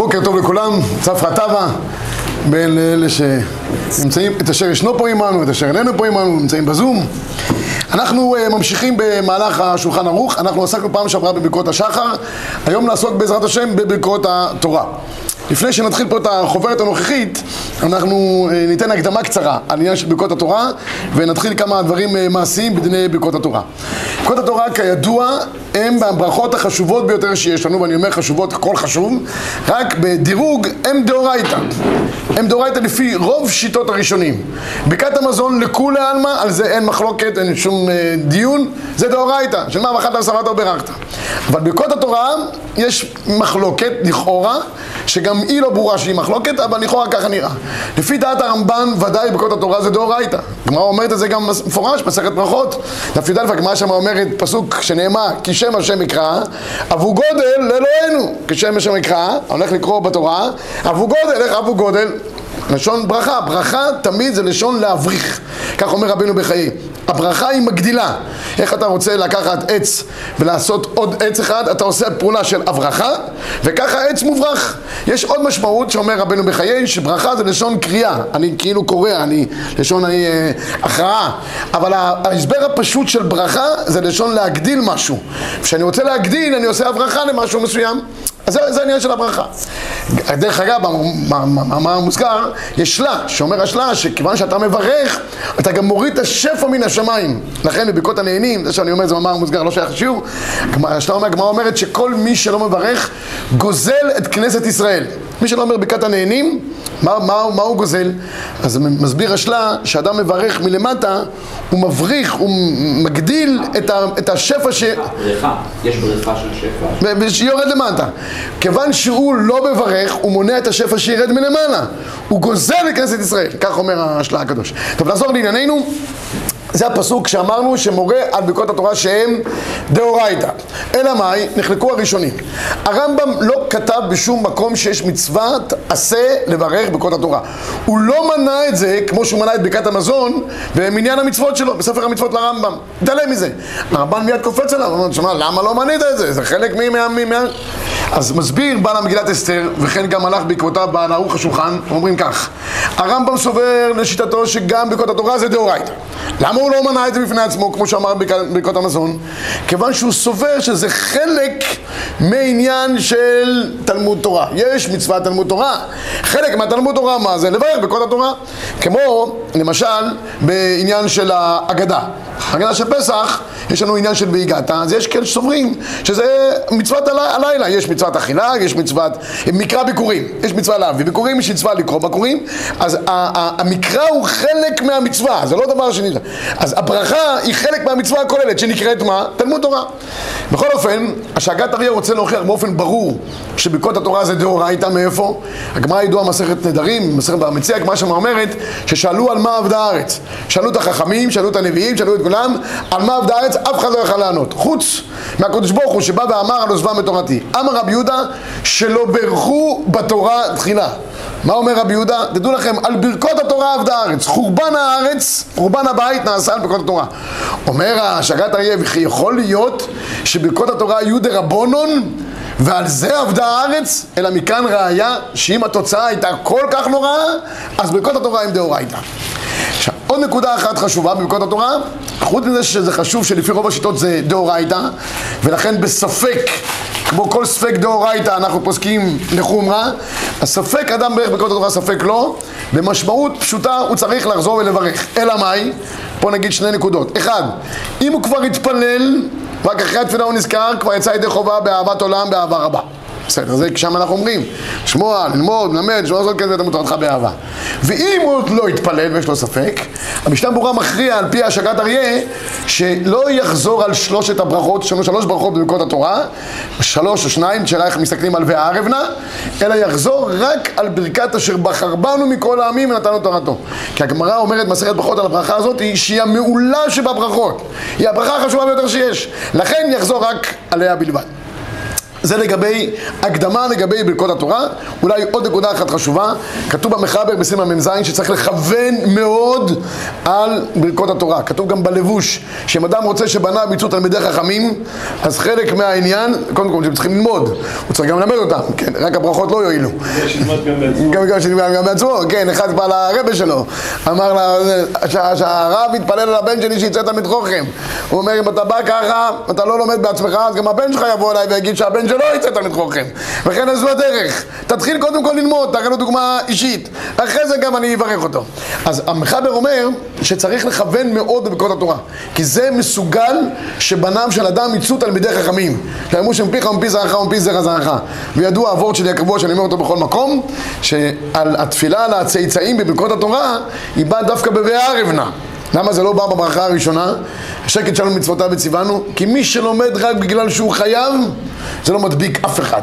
בוקר טוב לכולם, צפרא טבא, בין אלה שנמצאים, את אשר ישנו פה עמנו, את אשר איננו פה עמנו, נמצאים בזום. אנחנו uh, ממשיכים במהלך השולחן ערוך, אנחנו עסקנו פעם שעברה בברכות השחר, היום נעסוק בעזרת השם בברכות התורה. לפני שנתחיל פה את החוברת הנוכחית, אנחנו uh, ניתן הקדמה קצרה על עניין של ברכות התורה ונתחיל כמה דברים uh, מעשיים בדיני ברכות התורה. ברכות התורה כידוע הם הברכות החשובות ביותר שיש לנו, ואני אומר חשובות, הכל חשוב, רק בדירוג הם דאורייתא. הם דאורייתא לפי רוב שיטות הראשונים. ברכת המזון לכולי עלמא, על זה אין מחלוקת, אין שום אה, דיון, זה דאורייתא, של מה ואכלת ושרדת וברכת. אבל ברכות התורה יש מחלוקת, לכאורה, שגם היא לא ברורה שהיא מחלוקת, אבל לכאורה ככה נראה. לפי דעת הרמב"ן, ודאי ברכות התורה זה דאורייתא. הגמרא אומרת את זה גם מפורש, מסכת ברכות. דף י"א, הגמרא שם אומרת, פסוק שנאמר, כי שם השם יקרא, אבו גודל לאלוהינו. כשם השם יקרא, הולך לקרוא בתורה, אבו גודל, איך אבו גודל? לשון ברכה, ברכה תמיד זה לשון להבריך, כך אומר רבינו בחיי. הברכה היא מגדילה. איך אתה רוצה לקחת עץ ולעשות עוד עץ אחד, אתה עושה פעולה של הברכה, וככה עץ מוברח. יש עוד משמעות שאומר רבנו בחיי, שברכה זה לשון קריאה. אני כאילו קורא, אני לשון אני, אה, הכרעה. אבל ההסבר הפשוט של ברכה זה לשון להגדיל משהו. כשאני רוצה להגדיל, אני עושה הברכה למשהו מסוים. אז זה, זה העניין של הברכה. דרך אגב, במאמר מוזכר, יש שלה, שאומר השלה, שכיוון שאתה מברך, אתה גם מוריד את השפע מן השמיים. לכן בברכות הנהנים, זה שאני אומר, זה מאמר מוזכר, לא שייך לשיעור, השלה אומר, הגמרא אומרת שכל מי שלא מברך, גוזל את כנסת ישראל. מי שלא אומר ברכת הנהנים, מה, מה, מה הוא גוזל? אז מסביר השלה שאדם מברך מלמטה, הוא מבריך, הוא מגדיל את, ה, את השפע ש... בריכה, יש בריכה של שפע. שיורד למטה. כיוון שהוא לא מברך, הוא מונע את השפע שירד מלמעלה. הוא גוזל את כנסת ישראל, כך אומר השלה הקדוש. טוב, נחזור לענייננו. זה הפסוק שאמרנו שמורה על ברכות התורה שהם דאורייתא. אלא מאי? נחלקו הראשונים. הרמב"ם לא כתב בשום מקום שיש מצוות עשה לברך ברכות התורה. הוא לא מנה את זה כמו שהוא מנה את ברכת המזון במניין המצוות שלו, בספר המצוות לרמב"ם. התעלם מזה. הרמב"ם מיד קופץ עליו, הוא אומר, למה לא מנית את זה? זה חלק ממה... מה... אז מסביר בעל המגילת אסתר, וכן גם הלך בעקבותיו בעל ערוך השולחן, אומרים כך: הרמב"ם סובר לשיטתו שגם ברכות התורה זה דאורייתא. למה הוא לא מנה את זה בפני עצמו, כמו שאמר ברכות המזון? כיוון שהוא סובר שזה חלק מעניין של תלמוד תורה. יש מצוות תלמוד תורה. חלק מהתלמוד תורה, מה זה? לברך ברכות התורה. כמו, למשל, בעניין של ההגדה. הגדה של פסח, יש לנו עניין של והגעת, אז יש כאלה שסוברים שזה מצוות הלילה, יש מצוות אכילה, יש מצוות מקרא ביקורים, יש מצווה להביא ביקורים, יש מצווה לקרוא ביקורים, אז המקרא הוא חלק מהמצווה, זה לא דבר שני, אז הברכה היא חלק מהמצווה הכוללת שנקראת מה? תלמוד תורה. בכל אופן, השאגת אריה רוצה להוכיח באופן ברור שברכות התורה זה דאורייתא מאיפה? הגמרא הידועה מסכת נדרים, מסכת במציע, הגמרא שם אומרת ששאלו על מה עבדה הארץ. שאלו את החכמים, שאלו את הנביאים, שאלו את כולם, על מה עבדה הארץ, אף אחד לא יכל לענות. חוץ מהקדוש ברוך הוא שבא ואמר על עוזבם בתורתי. אמר רבי יהודה שלא ברכו בתורה תחילה. מה אומר רבי יהודה? תדעו לכם, על ברכות התורה עבדה הארץ. חורבן הארץ, חורבן הבית נעשה על ברכות התורה. אומר השגת אריה, וכי יכול להיות שברכות התורה היו דרבונון ועל זה עבדה הארץ? אלא מכאן ראיה שאם התוצאה הייתה כל כך נוראה, אז ברכות התורה הם דאורייתא. עוד נקודה אחת חשובה בברכות התורה, חוץ מזה שזה חשוב שלפי רוב השיטות זה דאורייתא, ולכן בספק, כמו כל ספק דאורייתא אנחנו פוסקים לחומרה, הספק אדם ברך ברכות התורה ספק לא, במשמעות פשוטה הוא צריך לחזור ולברך. אלא מאי? פה נגיד שני נקודות. אחד, אם הוא כבר התפלל, רק אחרי התפילה הוא נזכר, כבר יצא ידי חובה באהבת עולם, באהבה רבה. בסדר, זה שם אנחנו אומרים, לשמוע, ללמוד, ללמד, לשמוע לעשות כזה, תמות תורתך באהבה. ואם הוא לא יתפלל ויש לו ספק, המשנה ברורה מכריע על פי השגת אריה, שלא יחזור על שלושת הברכות, יש לנו שלוש ברכות בברכות התורה, שלוש או שניים, שאלה איך מסתכלים על וערב נא, אלא יחזור רק על ברכת אשר בחר בנו מכל העמים ונתנו תורתו. כי הגמרא אומרת מסכת ברכות על הברכה הזאת, היא שהיא המעולה שבברכות. היא הברכה החשובה ביותר שיש. לכן יחזור רק עליה בלבד. זה לגבי הקדמה לגבי ברכות התורה. אולי עוד נקודה אחת חשובה, כתוב במחבר בסימן מ"ז שצריך לכוון מאוד על ברכות התורה. כתוב גם בלבוש, שאם אדם רוצה שבניו יצאו תלמידי חכמים, אז חלק מהעניין, קודם כל הם צריכים ללמוד, הוא צריך גם ללמד אותם, כן, רק הברכות לא יועילו. גם שילמד גם בעצמו, כן, אחד בא לרבה שלו, אמר לה, שהרב יתפלל על הבן שלי שיצא תלמיד חוכם. הוא אומר, אם אתה בא ככה, אתה לא לומד בעצמך, אז גם הבן שלך יבוא אליי ויגיד שהבן שלו יצא תלמיד חוכם. וכן זו הדרך. תתחיל קודם כל ללמוד, תראה לו דוגמה אישית. אחרי זה גם אני אברך אותו. אז המחבר אומר שצריך לכוון מאוד בברכות התורה. כי זה מסוגל שבניו של אדם יצאו תלמידי חכמים. שאמרו שמפיך ומפי זרעך ומפי זרע זרעך. וידוע הוורד שלי הקבוע שאני אומר אותו בכל מקום, שעל התפילה על הצאצאים בברכות התורה, היא באה דווקא בבערב נא. למה זה לא בא בברכה הראשונה? שקט שלום מצוותיו וציוונו כי מי שלומד רק בגלל שהוא חייב זה לא מדביק אף אחד.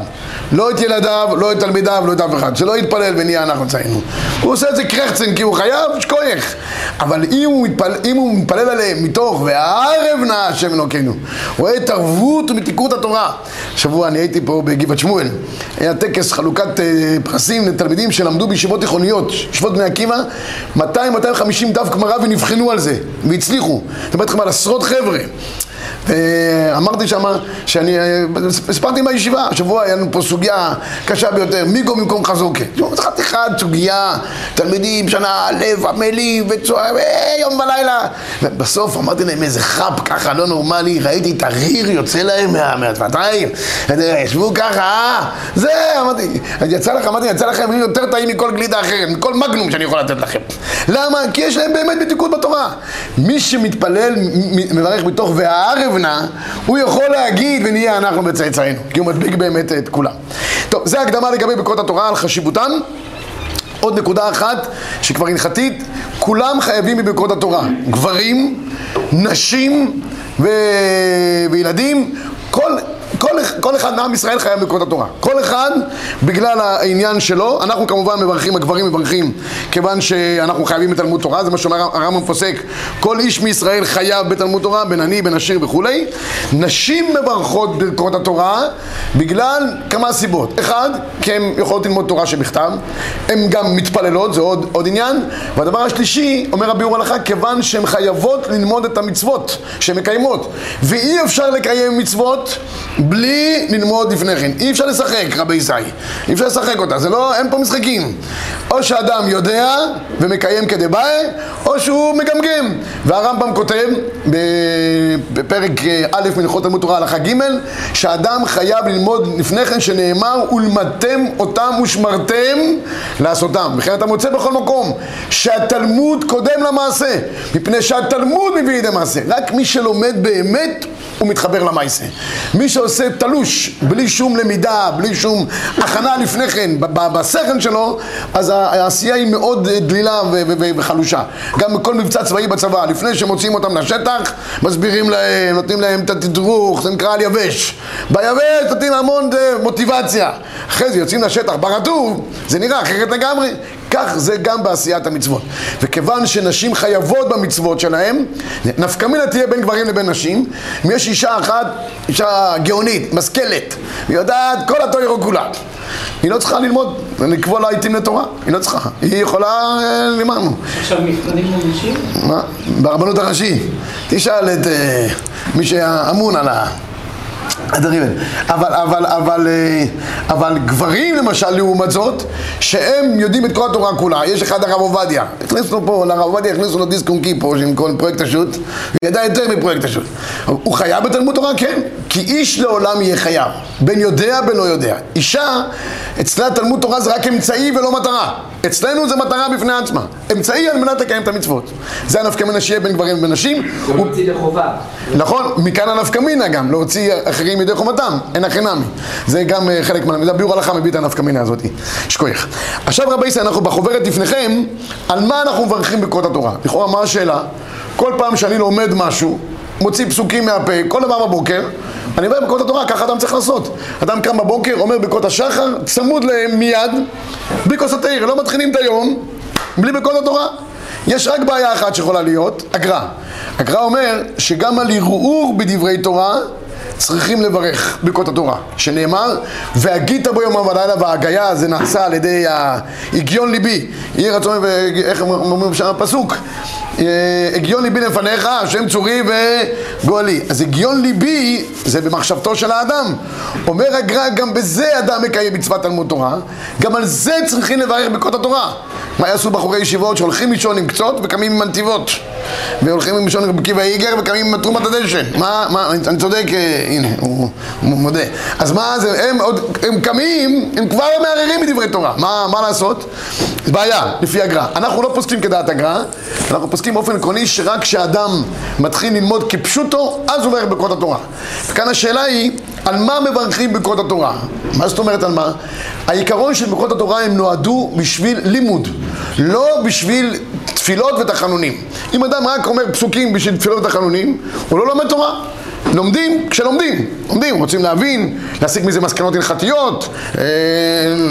לא את ילדיו, לא את תלמידיו, לא את אף אחד. שלא יתפלל ונהיה אנחנו ציינו. הוא עושה את זה קרחצן כי הוא חייב, שכוייך אבל אם הוא, מתפל, אם הוא מתפלל עליהם מתוך והערב נא השם אלוקינו רואה התערבות ומתיקות התורה. שבוע אני הייתי פה בגבעת שמואל. היה טקס חלוקת uh, פרסים לתלמידים שלמדו בישיבות תיכוניות ישיבות בני עקיבא. 200-250 דף גמרא ונבחנו זה והצליחו אני מדבר איתכם על עשרות חבר'ה ואמרתי שם שאני, הספרתי בישיבה, השבוע היה לנו פה סוגיה קשה ביותר, מיגו במקום חזוקה. חתיכת סוגיה, תלמידים שנה א', עמלים וצוער, יום ולילה. ובסוף אמרתי להם איזה חאפ ככה לא נורמלי, ראיתי את הריר יוצא להם מהדפתיים, ישבו ככה, אה, זה, אמרתי, יצא לכם, אמרתי, יצא לכם יותר טעים מכל גלידה אחרת, מכל מגנום שאני יכול לתת לכם. למה? כי יש להם באמת מתיקות בתורה. מי שמתפלל, מברך מתוך והערב נע, הוא יכול להגיד ונהיה אנחנו בצאצאינו, כי הוא מדביק באמת את כולם. טוב, זה הקדמה לגבי ברכות התורה על חשיבותן. עוד נקודה אחת שכבר הלכתית, כולם חייבים בברכות התורה, גברים, נשים ו... וילדים, כל כל, כל אחד מעם ישראל חייב בקרות התורה. כל אחד בגלל העניין שלו. אנחנו כמובן מברכים, הגברים מברכים, כיוון שאנחנו חייבים בתלמוד תורה, זה מה שאומר הרמב"ם פוסק. כל איש מישראל חייב בתלמוד תורה, בין עני, בין עשיר וכולי. נשים מברכות בקרות התורה בגלל כמה סיבות. אחד, כי הן יכולות ללמוד תורה שבכתב. הן גם מתפללות, זה עוד, עוד עניין. והדבר השלישי, אומר הביאור הלכה, כיוון שהן חייבות ללמוד את המצוות שהן מקיימות. ואי אפשר לקיים מצוות בלי ללמוד לפני כן. אי אפשר לשחק, רבי ישי. אי אפשר לשחק אותה, זה לא, אין פה משחקים. או שאדם יודע ומקיים כדבעי, או שהוא מגמגם. והרמב"ם כותב בפרק א' מלכות תלמוד תורה הלכה ג' שאדם חייב ללמוד לפני כן שנאמר ולמדתם אותם ושמרתם לעשותם. וכן אתה מוצא בכל מקום שהתלמוד קודם למעשה, מפני שהתלמוד מביא לידי מעשה. רק מי שלומד באמת הוא מתחבר למעשה. מי שעושה תלוש, בלי שום למידה, בלי שום הכנה לפני כן, בשכל שלו, אז העשייה היא מאוד דלילה וחלושה. גם בכל מבצע צבאי בצבא, לפני שמוציאים אותם לשטח, מסבירים להם, נותנים להם את התדרוך, זה נקרא על יבש. ביבש נותנים המון מוטיבציה. אחרי זה יוצאים לשטח ברטוב, זה נראה אחרת לגמרי. כך זה גם בעשיית המצוות. וכיוון שנשים חייבות במצוות שלהם, נפקא מינה תהיה בין גברים לבין נשים. אם יש אישה אחת, אישה גאונית, משכלת, היא יודעת כל התוירו כולה. היא לא צריכה ללמוד, לקבוע לה עיתים לתורה, היא לא צריכה. היא יכולה, לימדנו. עכשיו מבחנים לנשים? מה? ברבנות הראשי. תשאל את מי שאמון על ה... הדריבן. אבל, אבל, אבל, אבל גברים למשל לעומת זאת, שהם יודעים את כל התורה כולה, יש אחד הרב עובדיה, הכניסו פה, לרב עובדיה הכניסו לו דיסק אונקי פה, עם כל פרויקט השו"ת, הוא ידע יותר מפרויקט השו"ת. הוא חייב בתלמוד תורה? כן, כי איש לעולם יהיה חייב, בין יודע בין לא יודע. אישה, אצלה תלמוד תורה זה רק אמצעי ולא מטרה. אצלנו זה מטרה בפני עצמה. אמצעי על מנת לקיים את המצוות. זה הנפקא מינה שיהיה בין גברים ובין נשים. הוא מוציא לחובה. נכון, מכאן הנפקא מינה גם, להוציא אחרים מידי חומתם, אין הכי נמי. זה גם חלק מה... זה ביאור הלכה מביא את הנפקא מינה הזאת. שכוייך. עכשיו רבי ישראל, אנחנו בחוברת לפניכם, על מה אנחנו מברכים בקרות התורה. לכאורה, מה השאלה? כל פעם שאני לומד משהו, מוציא פסוקים מהפה, כל דבר בבוקר, אני אומר בקרות התורה, ככה אדם צריך לעשות. אדם קם בבוקר, אומר בקרות השחר, צמוד להם מיד, בלי כוס התאיר, לא מתחילים את היום בלי בקרות התורה. יש רק בעיה אחת שיכולה להיות, הגר"א. הגר"א אומר שגם על ערעור בדברי תורה צריכים לברך ברכות התורה, שנאמר, והגית בו יום ולילה, וההגייה זה נעשה על ידי הגיון ליבי, יהי רצון, ואיך אומרים שם הפסוק, אה, הגיון ליבי לפניך, השם צורי וגואלי. אז הגיון ליבי זה במחשבתו של האדם. אומר הגר"א, גם בזה אדם מקיים מצוות תלמוד תורה, גם על זה צריכים לברך ברכות התורה. מה יעשו בחורי ישיבות שהולכים לישון עם קצות וקמים עם מנתיבות והולכים לישון עם עקיבא איגר וקמים עם תרומת הדשן מה, מה, אני צודק, אה, הנה, הוא, הוא מודה אז מה זה, הם עוד, הם קמים, הם כבר מערערים מדברי תורה מה, מה לעשות? בעיה, לפי הגר"א אנחנו לא פוסקים כדעת הגר"א אנחנו פוסקים באופן עקרוני שרק כשאדם מתחיל ללמוד כפשוטו אז הוא מברך ברכות התורה וכאן השאלה היא על מה מברכים ברכות התורה? מה זאת אומרת על מה? העיקרון של ברכות התורה הם נועדו בשביל לימוד לא בשביל תפילות ותחנונים. אם אדם רק אומר פסוקים בשביל תפילות ותחנונים, הוא לא לומד תורה. לומדים כשלומדים, לומדים, רוצים להבין, להסיק מזה מסקנות הלכתיות, אה,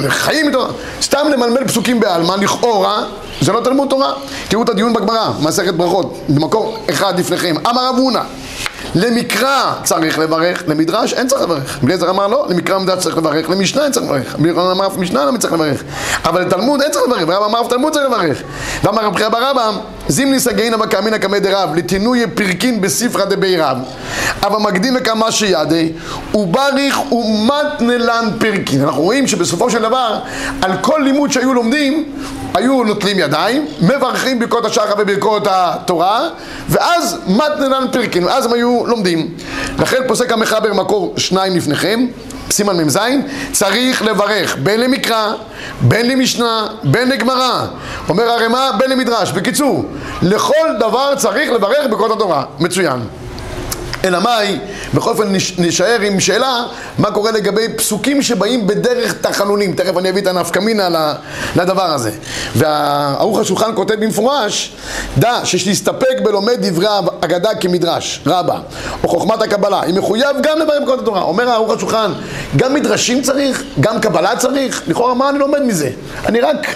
חיים איתו, סתם למלמל פסוקים בעלמא, לכאורה, זה לא תלמוד תורה. תראו את הדיון בגמרא, מסכת ברכות, במקור אחד לפניכם, אמר רב הונא למקרא צריך לברך, למדרש אין צריך לברך. בלי עזר אמר לא, למקרא ומדרש צריך לברך, למשנה אין צריך לברך. בלי עזר אמר אף משנה לא צריך לברך. אבל לתלמוד אין צריך לברך, ורב אמר אף תלמוד צריך לברך. ואמר רב חייא ברבא, זימני סגינא בקאמינא קמא דרב, לתינוי פרקין בספרא דבי רב. אבל מקדים לכמה שידי, ובריך ומתנלן פרקין. אנחנו רואים שבסופו של דבר, על כל לימוד שהיו לומדים, היו נוטלים ידיים, מברכים ברכות השחר וברכות התורה, ואז מתנלן פרקין, ואז הם היו לומדים. לכן פוסק המחבר מקור שניים לפניכם, סימן מ"ז, צריך לברך בין למקרא, בין למשנה, בין לגמרא. אומר הרמ"א, בין למדרש. בקיצור, לכל דבר צריך לברך ברכות התורה. מצוין. אלא מאי, בכל אופן נשאר עם שאלה מה קורה לגבי פסוקים שבאים בדרך תחנונים? תכף אני אביא את הנפקמינה לדבר הזה. והערוך השולחן כותב במפורש דע שיש להסתפק בלומד דברי אגדה כמדרש. רבה. או חוכמת הקבלה. היא מחויב גם לברך בכל התורה. אומר הערוך השולחן גם מדרשים צריך, גם קבלה צריך? לכאורה מה אני לומד מזה? אני רק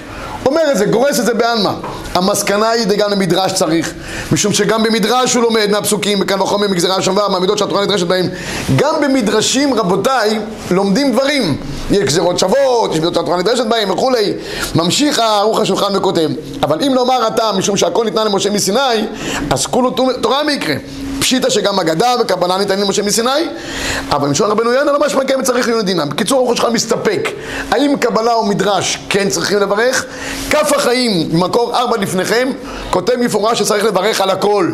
אומר את זה, גורס את זה בעלמא. המסקנה היא גם למדרש צריך, משום שגם במדרש הוא לומד מהפסוקים, וכאן וחומר מגזרה שווה, מהמידות שהתורה נדרשת בהם. גם במדרשים, רבותיי, לומדים דברים. יש גזירות שוות, יש מידות שהתורה נדרשת בהם וכולי. ממשיך ערוך השולחן וכותב. אבל אם לומר אתה, משום שהכל ניתנה למשה מסיני, אז כולו תורה מקרה. פשיטא שגם אגדה וקבלה ניתנים למשה מסיני, אבל במשון רבנו יונה לא משמע כן צריך להיות דינם. בקיצור, הרוח שלך מסתפק. האם קבלה או מדרש כן צריכים לברך? כף החיים, במקור ארבע לפניכם, כותב מפורש שצריך לברך על הכל.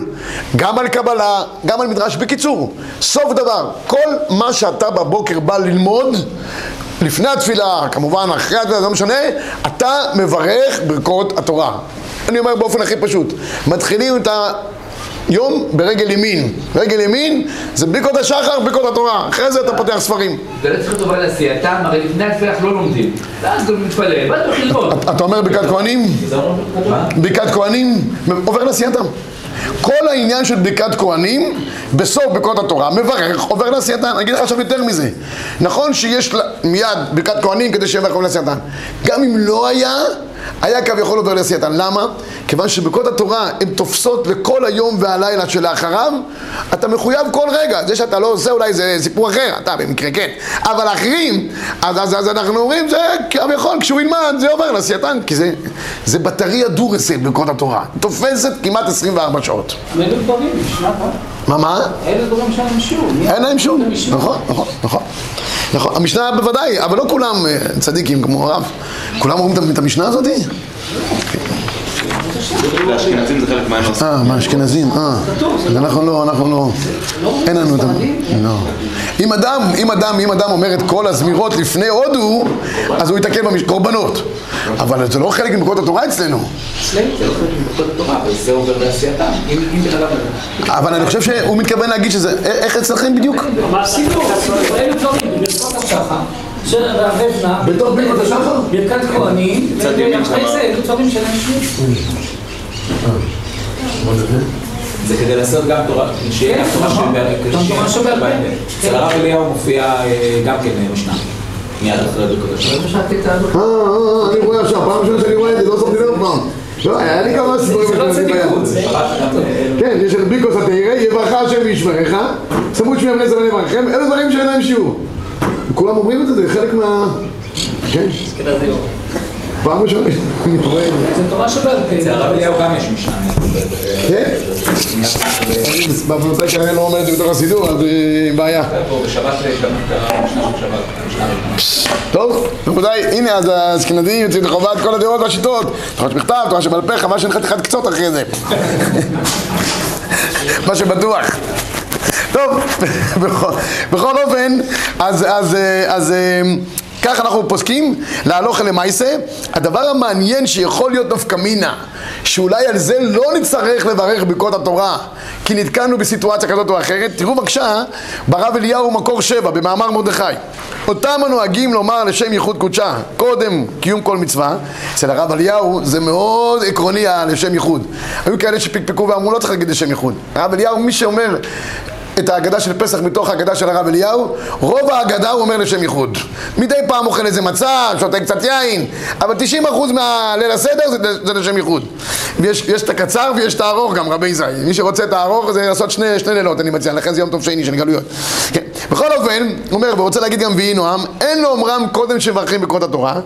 גם על קבלה, גם על מדרש. בקיצור, סוף דבר, כל מה שאתה בבוקר בא ללמוד, לפני התפילה, כמובן אחרי התפילה, לא משנה, אתה מברך ברכות התורה. אני אומר באופן הכי פשוט, מתחילים את ה... יום ברגל ימין. רגל ימין זה ברכות השחר, ברכות התורה. אחרי זה אתה פותח ספרים. זה לא צריך טובה לעשייתם, הרי לפני התפילה לא לומדים. ואז גם מתפלל, ואז הולך ללמוד. אתה אומר ברכת כהנים? ברכת כהנים עובר לעשייתם. כל העניין של ברכת כהנים, בסוף ברכות התורה, מברך, עובר לעשייתן. אני אגיד לך עכשיו יותר מזה. נכון שיש מיד ברכת כהנים כדי שיברך לעשייתן. גם אם לא היה, היה כביכול עובר לעשייתן. למה? כיוון שברכות התורה הן תופסות לכל היום והלילה שלאחריו, אתה מחויב כל רגע. זה שאתה לא עושה אולי זה סיפור אחר, אתה במקרה כן. אבל האחרים, אז, אז, אז אנחנו אומרים, זה כביכול, כשהוא ילמד, זה עובר לעשייתן. כי זה, זה בטריה דורסת ברכות התורה. תופסת כמעט 24 שעות. מה, מה? אלו דברים שאין להם שום. אין להם שום. נכון, נכון, נכון. נכון, המשנה בוודאי, אבל לא כולם אה, צדיקים כמו הרב. כולם אומרים את המשנה הזאתי? לאשכנזים זה חלק מהנושא. אה, מהאשכנזים, אה. אז אנחנו לא, אנחנו לא, אין לנו את ה... לא. אם אדם, אם אדם, אם אדם אומר את כל הזמירות לפני הודו, אז הוא יתקן בקורבנות. אבל זה לא חלק מברכות התורה אצלנו. אצלנו זה לא חלק מברכות התורה, אבל זה עובר לעשייתם. אם בן אדם... אבל אני חושב שהוא מתכוון להגיד שזה, איך אצלכם בדיוק? של נע, בתוך ברכות השחר? ברכת כהנים, ואחרי. זה אלו דברים להם שום. זה כדי לעשות גם תורה, שיהיה גם תורה נכון. שבעל גם תורה שבעל פה. אצל הרב אליהו מופיע אה, גם כן אה, משנה, מיד אחרי ברכות השם. אה, אה, אני רואה עכשיו, פעם ראשונה שאני רואה את זה, לא שמתי לב פעם. לא, היה לי כמה סיפורים. זה לא צדיקות, כן, יש את ביקוס התראה, יברך השם וישמרך, סמוד שמי זמני ברכם, אלה דברים שאין להם שיעור. כולם אומרים את זה, זה חלק מה... כן? פעם ראשונה אני רואה את זה. זה תורה שבעל פה. אצל הרב אליהו גם יש משנה. כן? בפרטי כנראה לא אומר את זה בתוך הסידור, אז אה, בעיה. משנה טוב, רבותיי, הנה אז האשכנזים יוצאים לחובת כל הדעות והשיטות. תורה שבכתב, תורה שבעל פה, חבל שאין חתיכת קצות אחרי זה. מה שבטוח. טוב, בכל, אופן, אז, אז, אה, אז אה, כך אנחנו פוסקים להלוך למעשה. הדבר המעניין שיכול להיות נפקא מינה, שאולי על זה לא נצטרך לברך ברכות התורה, כי נתקענו בסיטואציה כזאת או אחרת. תראו בבקשה, ברב אליהו מקור שבע, במאמר מרדכי. אותם הנוהגים לומר לשם ייחוד קודשה, קודם קיום כל מצווה, אצל הרב אליהו זה מאוד עקרוני לשם ייחוד. היו כאלה שפקפקו ואמרו לא צריך להגיד לשם ייחוד. הרב אליהו, מי שאומר את ההגדה של פסח מתוך ההגדה של הרב אליהו, רוב ההגדה הוא אומר לשם ייחוד. מדי פעם אוכל איזה מצה, שותה קצת יין, אבל 90% מהליל הסדר זה, זה לשם ייחוד. ויש יש את הקצר ויש את הארוך גם, רבי יזהי. מי שרוצה את הארוך זה לעשות שני, שני לילות, אני מציע, לכן זה יום טוב שני של גלויות. כן. בכל אופן, הוא אומר, ורוצה להגיד גם ויהי נועם, אין לו אומרם קודם שמברכים בקרות התורה,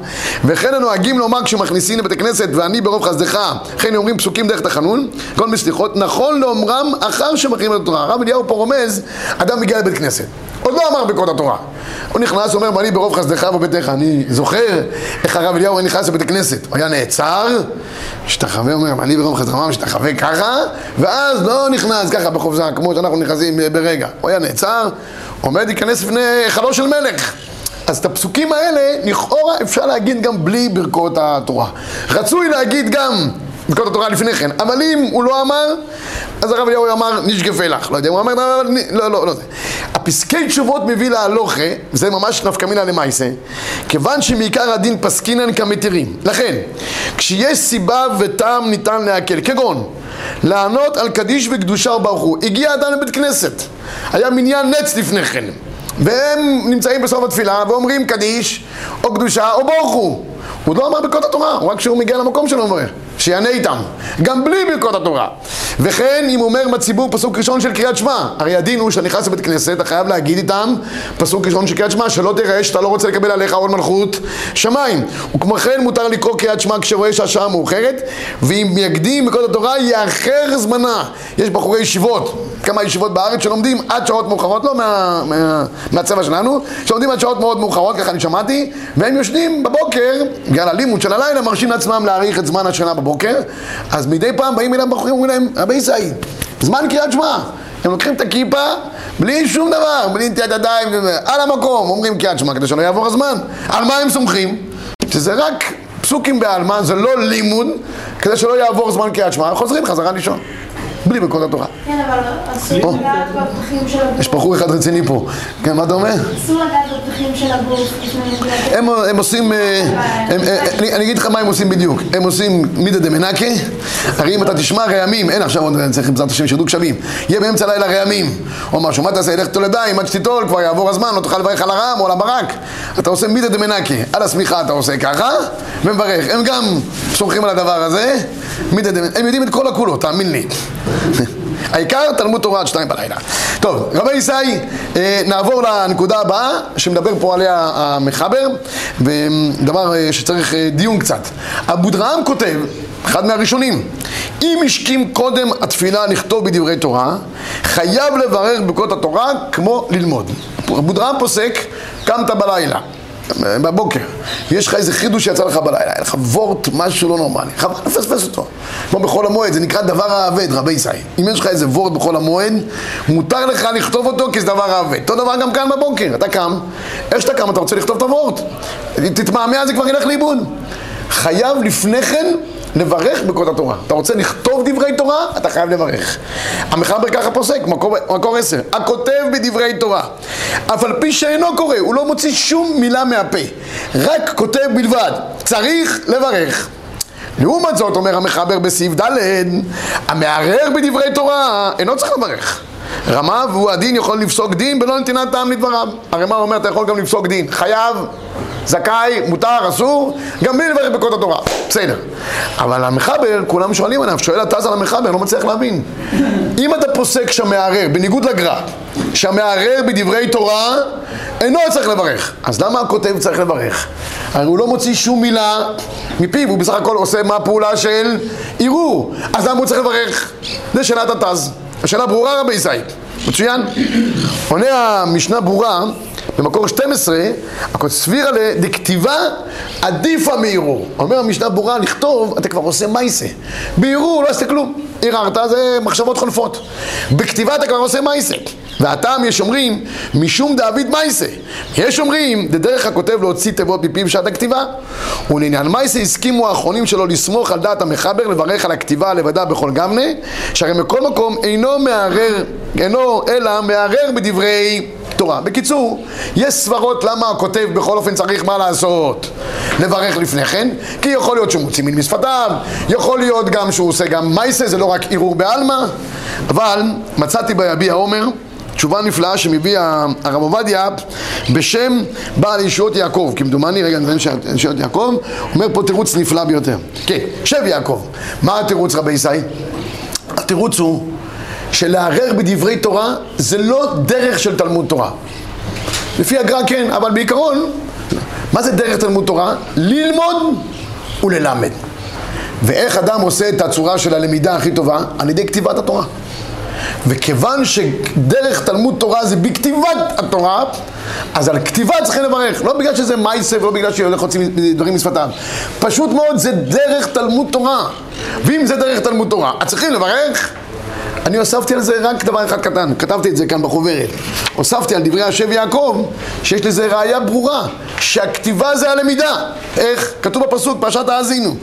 וכן הנוהגים לומר כשמכניסים לבית הכנסת, ואני ברוב חסדך, וכן אומרים פסוקים דרך תחנון, כל מיני סליחות, נכון לאומרם אחר שמברכים את התורה. הרב אליהו פה רומז, אדם מגיע לבית כנסת. עוד לא אמר בקרות התורה. הוא נכנס, אומר, ואני ברוב חסדך וביתך. אני זוכר איך הרב אליהו היה נכנס לבית הכנסת. הוא היה נעצר, משתחווה, אומר, ואני ברוב חסדך, משתחווה ככה, ואז לא נכנס ככה בחופזה, כמו שאנחנו נכנסים ברגע. הוא היה נעצר, עומד להיכנס לפני חלו של מלך. אז את הפסוקים האלה, לכאורה אפשר להגיד גם בלי ברכות התורה. רצוי להגיד גם ברכות התורה לפני כן, אבל אם הוא לא אמר, אז הרב אליהו אמר נשגפה לך, לא יודע, הוא אמר, לא, לא, לא, לא זה. הפסקי תשובות מביא להלוכה, וזה ממש נפקא מינא למעשה, כיוון שמעיקר הדין פסקינן כמתירים. לכן, כשיש סיבה וטעם ניתן להקל, כגון, לענות על קדיש וקדושה וברוך הוא. הגיע אדם לבית כנסת, היה מניין נץ לפני כן, והם נמצאים בסוף התפילה ואומרים קדיש, או קדושה, או ברוך הוא. הוא לא אמר ברכות התורה, רק כשהוא מגיע למקום שלו אומר, שיענה איתם, גם בלי ברכות התורה. וכן, אם אומר בציבור פסוק ראשון של קריאת שמע, הרי הדין הוא שאתה נכנס לבית כנסת, אתה חייב להגיד איתם פסוק ראשון של קריאת שמע, שלא תראה שאתה לא רוצה לקבל עליך עול מלכות שמיים. וכמו כן מותר לקרוא קריאת שמע כשרואה שהשעה מאוחרת, ואם יקדים ברכות התורה, יאחר זמנה. יש בחורי ישיבות, כמה ישיבות בארץ שלומדים עד שעות מאוחרות, לא מה, מה, מהצבע שלנו, שלומדים עד שעות מאוד מאוחרות, ככה אני שמעתי, והם יושנים בבוקר, בגלל הלימוד של הלילה, מרשים לעצמם להאריך את זמן השינה בבוקר, אז מדי פעם באים אליהם בחורים ואומרים להם, רבי ישאי, זמן קריאת שמע. הם לוקחים את הכיפה בלי שום דבר, בלי נטיית ידיים, על המקום, אומרים קריאת שמע כדי שלא יעבור הזמן. על מה הם סומכים? שזה רק פסוקים בעלמא, זה לא לימוד, כדי שלא יעבור זמן קריאת שמע, חוזרים חזרה לישון. בלי ברכות התורה. כן, אבל הגוף. יש בחור אחד רציני פה. כן, מה אתה אומר? אסור לגעת בפתחים של הגוף הם, עושים, אה, אה, אני, אגיד לך מה הם עושים בדיוק, הם עושים מידא דמנקה, הרי אם אתה תשמע רעמים, אין עכשיו עוד, צריך בעזרת השם שירדו גשמים, יהיה באמצע הלילה רעמים, או משהו, מה תעשה, לך תיטול ידיים, עד שתיטול, כבר יעבור הזמן, לא תוכל לברך על הרעם או על הברק, אתה עושה מידא דמנקה, על השמיכה אתה עושה ככה, ומברך, הם גם סומכים על הדבר הזה, מידא דמנקה, הם יודעים את כל הקולות, תאמין לי. העיקר תלמוד תורה עד שתיים בלילה. טוב, רבי ישי, אה, נעבור לנקודה הבאה שמדבר פה עליה המחבר, ודבר אה, שצריך אה, דיון קצת. אבו דרעם כותב, אחד מהראשונים, אם השכים קודם התפילה לכתוב בדברי תורה, חייב לברך ברכות התורה כמו ללמוד. אבו דרעם פוסק, קמת בלילה. בבוקר, יש לך איזה חידוש שיצא לך בלילה, היה לך וורט, משהו לא נורמלי, חבל לפספס אותו. כמו בחול המועד, זה נקרא דבר האבד, רבי ישי. אם יש לך איזה וורט בחול המועד, מותר לך לכתוב אותו כי זה דבר האבד. אותו דבר גם כאן בבוקר, אתה קם, איך שאתה קם אתה רוצה לכתוב את הוורט. תתמהמה, זה כבר ילך לאיבוד. חייב לפני כן לברך בקוד התורה. אתה רוצה לכתוב דברי תורה, אתה חייב לברך. המחבר ככה פוסק, מקור, מקור עשר. הכותב בדברי תורה, אף על פי שאינו קורא, הוא לא מוציא שום מילה מהפה, רק כותב בלבד. צריך לברך. לעומת זאת, אומר המחבר בסעיף ד', המערער בדברי תורה אינו צריך לברך. רמה, והוא הדין יכול לפסוק דין בלא נתינת טעם לדבריו. הרמ"א אומר, אתה יכול גם לפסוק דין. חייב, זכאי, מותר, אסור, גם בלי לברך בקוד התורה. בסדר. אבל המחבר, כולם שואלים עליו, שואל הטז על המחבר, לא מצליח להבין. אם אתה פוסק שהמערער, בניגוד לגר"א, שהמערער בדברי תורה אינו צריך לברך, אז למה הכותב צריך לברך? הרי הוא לא מוציא שום מילה מפיו, הוא בסך הכל עושה מה הפעולה של ערעור. אז למה הוא צריך לברך? זה שאלת הטז. השאלה ברורה רבי ישראל. מצוין. עונה המשנה ברורה, במקור 12, הכל סבירה דכתיבה עדיפה מערעור. אומר המשנה ברורה, לכתוב, אתה כבר עושה מייסה. בערעור לא עשית כלום. ערערת זה מחשבות חולפות. בכתיבה אתה כבר עושה מייסה. והטעם יש אומרים, משום דאביד מייסה. יש אומרים, דרך הכותב להוציא תיבות מפיו שעת הכתיבה. ולעניין מייסה הסכימו האחרונים שלו לסמוך על דעת המחבר, לברך על הכתיבה לבדה בכל גמנה, שהרי מכל מקום אינו מערער, אינו אלא מערער בדברי תורה. בקיצור, יש סברות למה הכותב בכל אופן צריך מה לעשות? לברך לפני כן, כי יכול להיות שהוא מוציא מין משפתיו, יכול להיות גם שהוא עושה גם מייסה, זה לא רק ערעור בעלמא, אבל מצאתי ביביע עומר תשובה נפלאה שמביא הרב עובדיה בשם בעל ישועות יעקב, כמדומני, רגע, נראה ישועות יעקב, אומר פה תירוץ נפלא ביותר. כן, שב יעקב. מה התירוץ רבי ישי? התירוץ הוא שלערער בדברי תורה זה לא דרך של תלמוד תורה. לפי הגר"א כן, אבל בעיקרון, מה זה דרך תלמוד תורה? ללמוד וללמד. ואיך אדם עושה את הצורה של הלמידה הכי טובה? על ידי כתיבת התורה. וכיוון שדרך תלמוד תורה זה בכתיבת התורה, אז על כתיבה צריכים לברך, לא בגלל שזה מייסה ולא בגלל שהולך להוציא דברים משפתיו. פשוט מאוד זה דרך תלמוד תורה. ואם זה דרך תלמוד תורה, אז צריכים לברך. אני הוספתי על זה רק דבר אחד קטן, כתבתי את זה כאן בחוברת. הוספתי על דברי השב יעקב, שיש לזה ראייה ברורה, שהכתיבה זה הלמידה. איך? כתוב בפסוק, פרשת האזינו.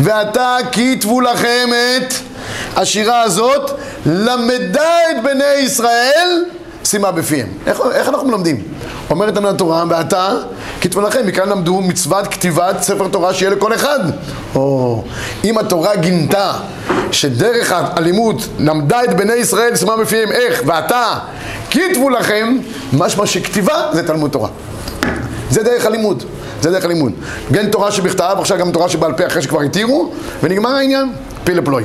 ועתה כתבו לכם את השירה הזאת, למדה את בני ישראל, שימה בפיהם. איך, איך אנחנו מלמדים? אומרת לנו התורה, ועתה כתבו לכם, מכאן למדו מצוות כתיבת ספר תורה שיהיה לכל אחד. או אם התורה גינתה שדרך הלימוד למדה את בני ישראל, שימה בפיהם, איך? ועתה כתבו לכם, משמע שכתיבה זה תלמוד תורה. זה דרך הלימוד, זה דרך הלימוד. בין תורה שבכתב, עכשיו גם תורה שבעל פה אחרי שכבר התירו, ונגמר העניין. פילה פלוי.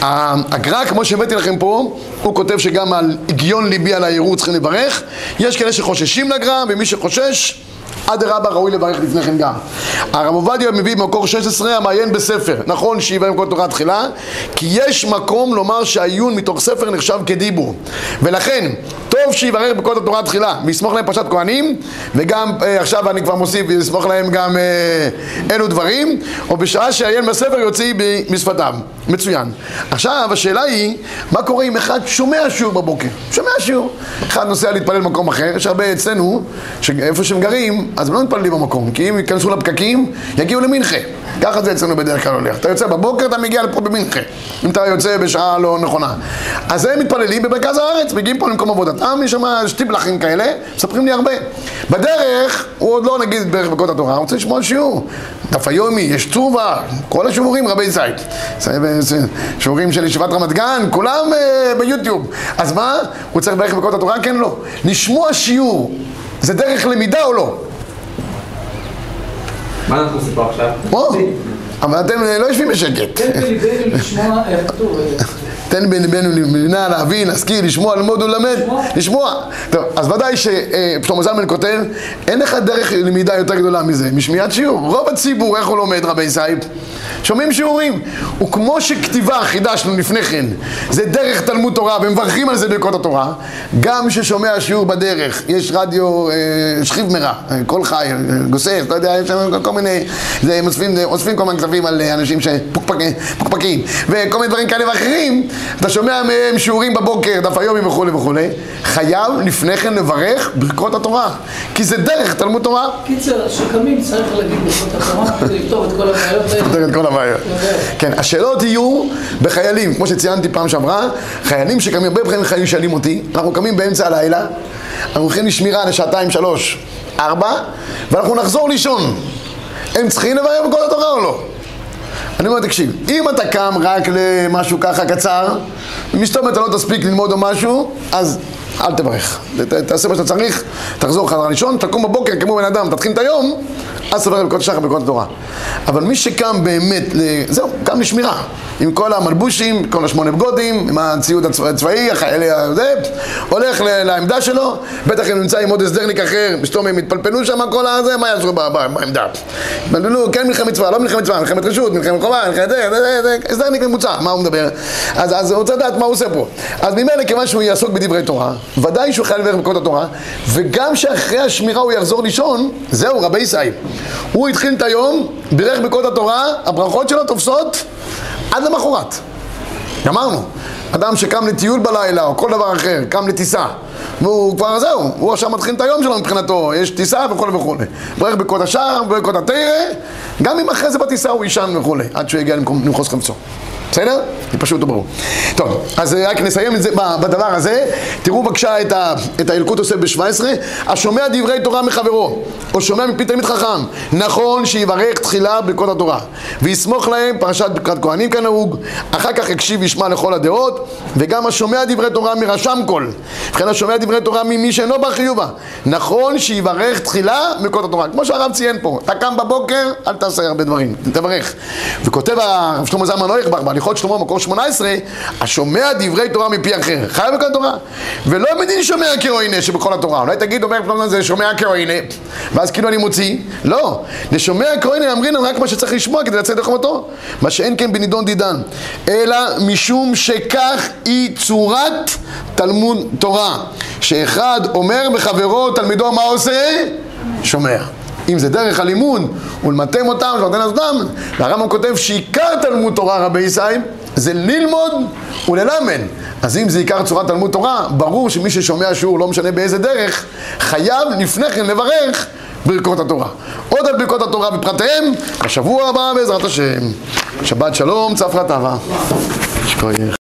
הגר"א, כמו שהבאתי לכם פה, הוא כותב שגם על הגיון ליבי על הערעור צריכים לברך. יש כאלה שחוששים לגר"א, ומי שחושש, אדרבה ראוי לברך לפני כן גם. הרב עובדיה מביא במקור 16 המעיין בספר, נכון שיבהם כל תורה תחילה, כי יש מקום לומר שהעיון מתוך ספר נחשב כדיבור. ולכן, טוב שיברך בכל התורה תחילה, ויסמוך להם פרשת כהנים, וגם אה, עכשיו אני כבר מוסיף, ויסמוך להם גם אה, אלו דברים, או בשעה שעיין בספר יוציא משפתיו. מצוין. עכשיו השאלה היא, מה קורה אם אחד שומע שיעור בבוקר? שומע שיעור. אחד נוסע להתפלל במקום אחר, יש הרבה אצלנו, איפה שהם גרים, אז הם לא מתפללים במקום, כי אם ייכנסו לפקקים, יגיעו למנחה. ככה זה אצלנו בדרך כלל הולך. אתה יוצא בבוקר, אתה מגיע לפה במנחה. אם אתה יוצא בשעה לא נכונה. אז הם מתפללים במרכז הארץ, מגיעים פה למקום עבודתם, יש שם שטיפלחים כאלה, מספרים לי הרבה. בדרך, הוא עוד לא נגיד בערך בקוד התורה, הוא רוצה לשמוע שיעור. דף היומי, יש צובה, כל השיעורים רבי זית. שיעורים של ישיבת רמת גן, כולם uh, ביוטיוב. אז מה? הוא צריך לברך בקוד התורה? כן, לא. לשמוע שיעור, זה דרך למידה או לא? מה אנחנו עושים פה עכשיו? אבל אתם לא יושבים בשקט. תן בליבנו לשמוע איך כתוב. תן בליבנו למדינה, להבין, להשכיל, לשמוע, ללמוד וללמד, לשמוע. טוב, אז ודאי ששלמה זלמן כותב, אין לך דרך למידה יותר גדולה מזה, משמיעת שיעור. רוב הציבור, איך הוא לומד רבי סייג? שומעים שיעורים. וכמו שכתבה חידשנו לפני כן, זה דרך תלמוד תורה, ומברכים על זה ברכות התורה, גם ששומע שיעור בדרך, יש רדיו אה, שכיב מרע, קול חי, גוסס, לא יודע, יש שם כל מיני, זה אוספים, אוספים כל מיני כספים על אנשים מפוקפקים, וכל מיני דברים כאלה ואחרים, אתה שומע מהם שיעורים בבוקר, דף היומי וכולי וכולי, חייב לפני כן לברך ברכות התורה, כי זה דרך תלמוד תורה. קיצר, שקמים צריך להגיד ברכות התורה כדי לפתור את כל הבעיות לפתור את כל הבעיות. כן, השאלות יהיו בחיילים, כמו שציינתי פעם שעברה, חיילים שקמים, הרבה פעמים חיילים שואלים אותי, אנחנו קמים באמצע הלילה, אנחנו הולכים לשמירה לשעתיים, שלוש, ארבע, ואנחנו נחזור לישון. הם צריכים לברך בכל התורה או לא? אני אומר, תקשיב, אם אתה קם רק למשהו ככה קצר, ומסתום אתה לא תספיק ללמוד או משהו, אז אל תברך. ת- תעשה מה שאתה צריך, תחזור חזרה לישון, תקום בבוקר כמו בן אדם, תתחיל את היום, אז תברך בקוד השחר ובקוד התורה. אבל מי שקם באמת, זהו, קם לשמירה. עם כל המלבושים, כל השמונה בגודים, עם הציוד הצבא- הצבאי, החיילי הזה, הולך לעמדה שלו, בטח אם נמצא עם עוד הסדרניק אחר, פתאום הם התפלפלו שם כל הזה, מה יעשו בעמדה? התפלפלו, כן מלחמת צבא, לא מלחמת צבא, מלחמת רשות, מלחמת חובה, מלחמת זה, זה, זה, הסדרניק ממוצע, מה הוא מדבר? אז, אז הוא רוצה לדעת מה הוא עושה פה. אז ממילא, כיוון שהוא יעסוק בדברי תורה, ודאי שהוא חייב לברך בקוד התורה, וגם שאחרי השמירה הוא יחזור לישון, זהו, רבי ישי. הוא התחיל את היום, בירך בקוד התורה, הברכות שלו תופסות עד למחרת. גמרנו. אדם שקם לטיול בלילה או כל דבר אחר, קם לטיסה והוא כבר זהו, הוא עכשיו מתחיל את היום שלו מבחינתו, יש טיסה וכולי וכולי. ברך בקוד השער, בקוד התרא, גם אם אחרי זה בטיסה הוא יישן וכולי, עד שהוא יגיע למחוז חפצו. בסדר? זה פשוט וברור. טוב, אז רק נסיים את זה בדבר הזה. תראו בבקשה את, את האלקוט עושה ב-17. השומע דברי תורה מחברו, או שומע מפי תלמיד חכם, נכון שיברך תחילה ברכות התורה, ויסמוך להם פרשת ברכת כהנים כנהוג, אחר כך יקשיב וישמע לכל הדעות, וגם השומע דברי תורה מרשם קול. ובכן השומע דברי תורה ממי שאינו בר חיובה, נכון שיברך תחילה ברכות התורה. כמו שהרב ציין פה, אתה קם בבוקר, אל תעשה הרבה דברים, תברך. וכותב הרב שלמה זלמן נויכבך בהליכות שלמה מקור 18, השומע דברי תורה מפי אחר, חייב בכל התורה. ולא מדין שומע כהוינה שבכל התורה. אולי תגיד, אומר פתאום זה שומע כהוינה, ואז כאילו אני מוציא. לא, לשומע כהוינה אמרינן רק מה שצריך לשמוע כדי לצאת לחומתו. מה שאין כן בנידון דידן. אלא משום שכך היא צורת תלמוד תורה. שאחד אומר בחברו תלמידו מה עושה? שומע. אם זה דרך הלימוד, ולמתם אותם, ולמתן אותם, והרמב"ם כותב שעיקר תלמוד תורה רבי ישי זה ללמוד וללמד. אז אם זה עיקר צורת תלמוד תורה, ברור שמי ששומע שיעור, לא משנה באיזה דרך, חייב לפני כן לברך ברכות התורה. עוד על ברכות התורה בפרטיהם, בשבוע הבא בעזרת השם. שבת שלום, טבא. שכוייך.